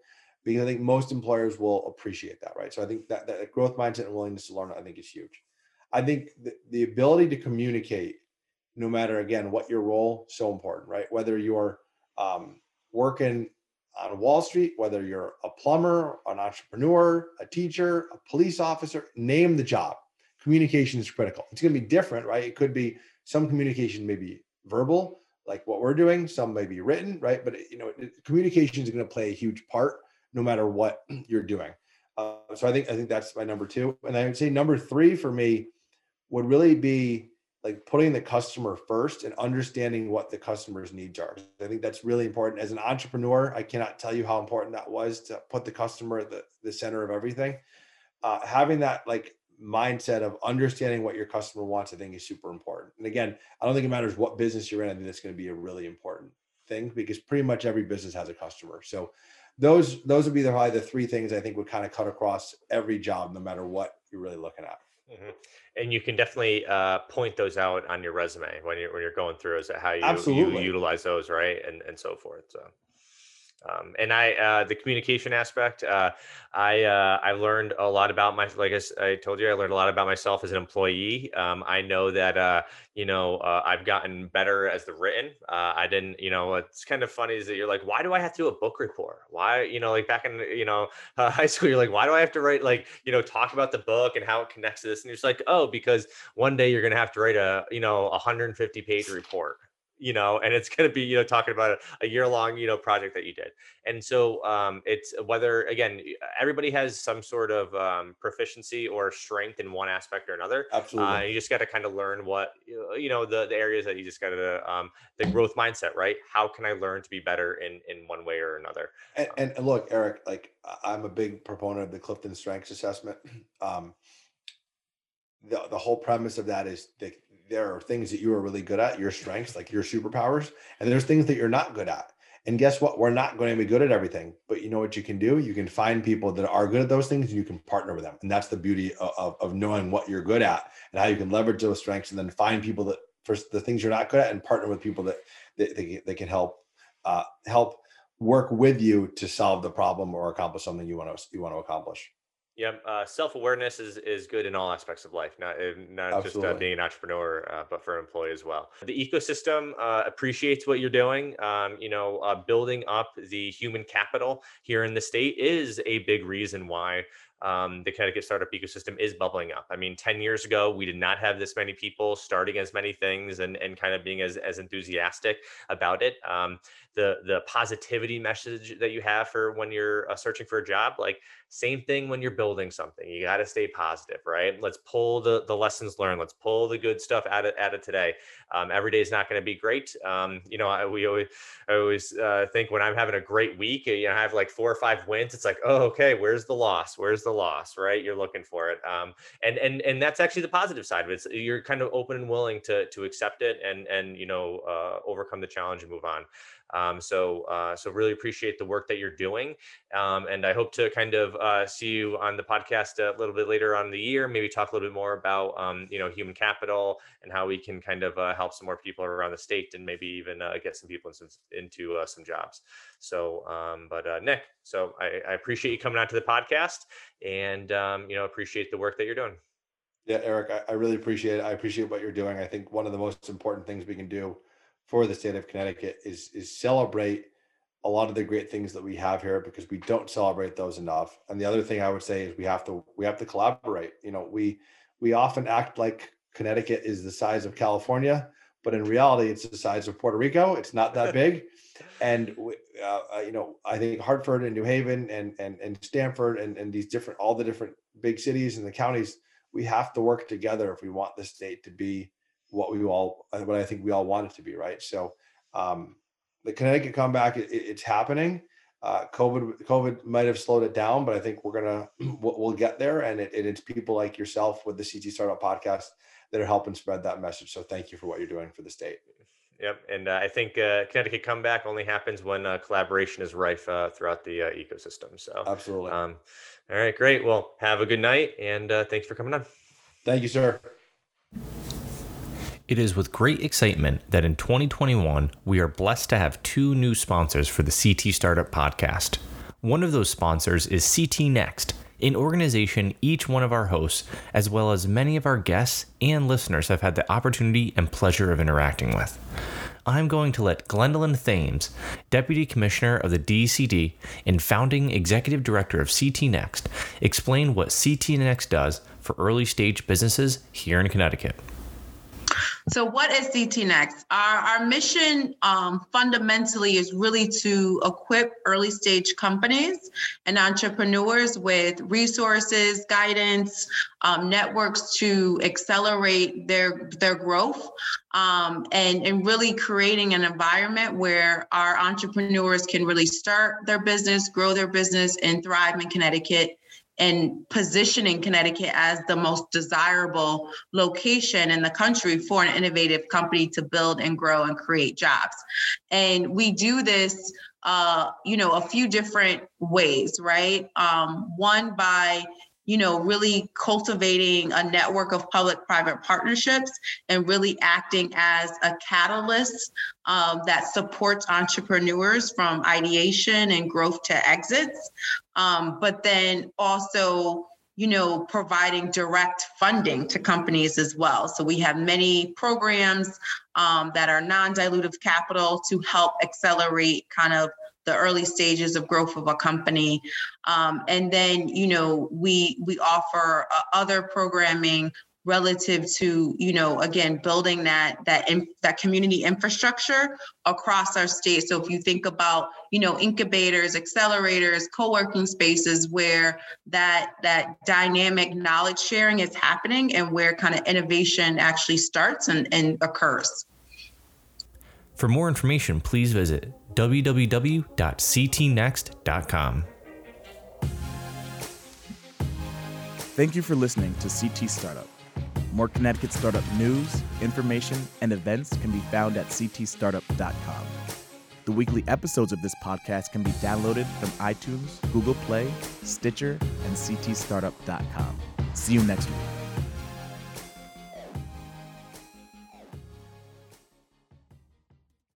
C: because I think most employers will appreciate that, right? So I think that that growth mindset and willingness to learn, I think, is huge. I think the, the ability to communicate, no matter again what your role, so important, right? Whether you're um, working on Wall Street, whether you're a plumber, an entrepreneur, a teacher, a police officer, name the job. Communication is critical. It's going to be different, right? It could be some communication may be verbal, like what we're doing. Some may be written, right? But you know, communication is going to play a huge part no matter what you're doing. Uh, so I think I think that's my number two, and I would say number three for me would really be like putting the customer first and understanding what the customer's needs are. I think that's really important. As an entrepreneur, I cannot tell you how important that was to put the customer at the, the center of everything. Uh, having that like mindset of understanding what your customer wants, I think is super important. And again, I don't think it matters what business you're in. I think that's going to be a really important thing because pretty much every business has a customer. So those those would be the probably the three things I think would kind of cut across every job, no matter what you're really looking at.
A: Mm-hmm. And you can definitely uh, point those out on your resume when you're when you're going through as how you, you utilize those, right, and and so forth. So. Um, and I, uh, the communication aspect, uh, I, uh, I learned a lot about my, like I, I, told you, I learned a lot about myself as an employee. Um, I know that, uh, you know, uh, I've gotten better as the written. Uh, I didn't, you know, it's kind of funny is that you're like, why do I have to do a book report? Why, you know, like back in, you know, high school, you're like, why do I have to write, like, you know, talk about the book and how it connects to this? And you're just like, oh, because one day you're going to have to write a, you know, 150 page report you know, and it's going to be, you know, talking about a, year long, you know, project that you did. And so um, it's whether, again, everybody has some sort of um, proficiency or strength in one aspect or another.
C: Absolutely. Uh,
A: you just got to kind of learn what, you know, the, the areas that you just got to, um, the growth mindset, right? How can I learn to be better in, in one way or another?
C: And, um and look, Eric, like I'm a big proponent of the Clifton Strengths Assessment. Um, the, the whole premise of that is that there are things that you are really good at, your strengths, like your superpowers, and there's things that you're not good at. And guess what? We're not going to be good at everything, but you know what you can do? You can find people that are good at those things and you can partner with them. And that's the beauty of, of, of knowing what you're good at and how you can leverage those strengths and then find people that for the things you're not good at and partner with people that, that they, can help, uh, help work with you to solve the problem or accomplish something you want to you want to accomplish.
A: Yep. Uh, Self awareness is is good in all aspects of life, not uh, not just uh, being an entrepreneur, uh, but for an employee as well. The ecosystem uh, appreciates what you're doing. Um, you know, uh, building up the human capital here in the state is a big reason why um, the Connecticut startup ecosystem is bubbling up. I mean, 10 years ago, we did not have this many people starting as many things and, and kind of being as, as enthusiastic about it. Um, the, the positivity message that you have for when you're uh, searching for a job, like same thing when you're building something. You got to stay positive, right? Let's pull the, the lessons learned. Let's pull the good stuff out of, out of today. Um, every day is not going to be great. Um, you know, I, we always, I always uh, think when I'm having a great week, you know, I have like four or five wins. It's like, oh, okay, where's the loss? Where's the loss, right? You're looking for it. Um, and and and that's actually the positive side of it. It's, you're kind of open and willing to to accept it and and you know uh, overcome the challenge and move on. Um, so, uh, so really appreciate the work that you're doing, um, and I hope to kind of uh, see you on the podcast a little bit later on in the year. Maybe talk a little bit more about um, you know human capital and how we can kind of uh, help some more people around the state, and maybe even uh, get some people in some, into uh, some jobs. So, um, but uh, Nick, so I, I, appreciate you coming out to the podcast, and um, you know appreciate the work that you're doing.
C: Yeah, Eric, I, I really appreciate it. I appreciate what you're doing. I think one of the most important things we can do for the state of Connecticut is is celebrate a lot of the great things that we have here because we don't celebrate those enough. And the other thing I would say is we have to we have to collaborate. You know, we we often act like Connecticut is the size of California, but in reality, it's the size of Puerto Rico. It's not that big. and uh, uh, you know, I think Hartford and New Haven and and and Stamford and and these different all the different big cities and the counties, we have to work together if we want the state to be what we all what I think we all want it to be, right? So um, the Connecticut comeback, it, it's happening. Uh, COVID COVID might have slowed it down, but I think we're gonna we'll, we'll get there, and it, it's people like yourself with the CT Startup Podcast that are helping spread that message. So thank you for what you're doing for the state.
A: Yep, and uh, I think uh, Connecticut comeback only happens when uh, collaboration is rife uh, throughout the uh, ecosystem. So
C: absolutely. Um,
A: all right, great. Well, have a good night, and uh, thanks for coming on.
C: Thank you, sir.
D: It is with great excitement that in 2021, we are blessed to have two new sponsors for the CT Startup Podcast. One of those sponsors is CT Next, an organization each one of our hosts, as well as many of our guests and listeners, have had the opportunity and pleasure of interacting with. I'm going to let Glendowlyn Thames, Deputy Commissioner of the DCD and founding Executive Director of CT Next, explain what CT Next does for early stage businesses here in Connecticut.
E: So, what is CT Next? Our, our mission um, fundamentally is really to equip early stage companies and entrepreneurs with resources, guidance, um, networks to accelerate their their growth, um, and and really creating an environment where our entrepreneurs can really start their business, grow their business, and thrive in Connecticut and positioning Connecticut as the most desirable location in the country for an innovative company to build and grow and create jobs. And we do this, uh, you know, a few different ways, right? Um, one by you know, really cultivating a network of public private partnerships and really acting as a catalyst um, that supports entrepreneurs from ideation and growth to exits. Um, but then also, you know, providing direct funding to companies as well. So we have many programs um, that are non dilutive capital to help accelerate kind of the early stages of growth of a company. Um, and then, you know, we we offer uh, other programming relative to you know again building that that in, that community infrastructure across our state so if you think about you know incubators accelerators co-working spaces where that that dynamic knowledge sharing is happening and where kind of innovation actually starts and, and occurs
D: for more information please visit www.ctnext.com.
B: Thank you for listening to CT Startup. More Connecticut startup news, information, and events can be found at ctstartup.com. The weekly episodes of this podcast can be downloaded from iTunes, Google Play, Stitcher, and ctstartup.com. See you next week.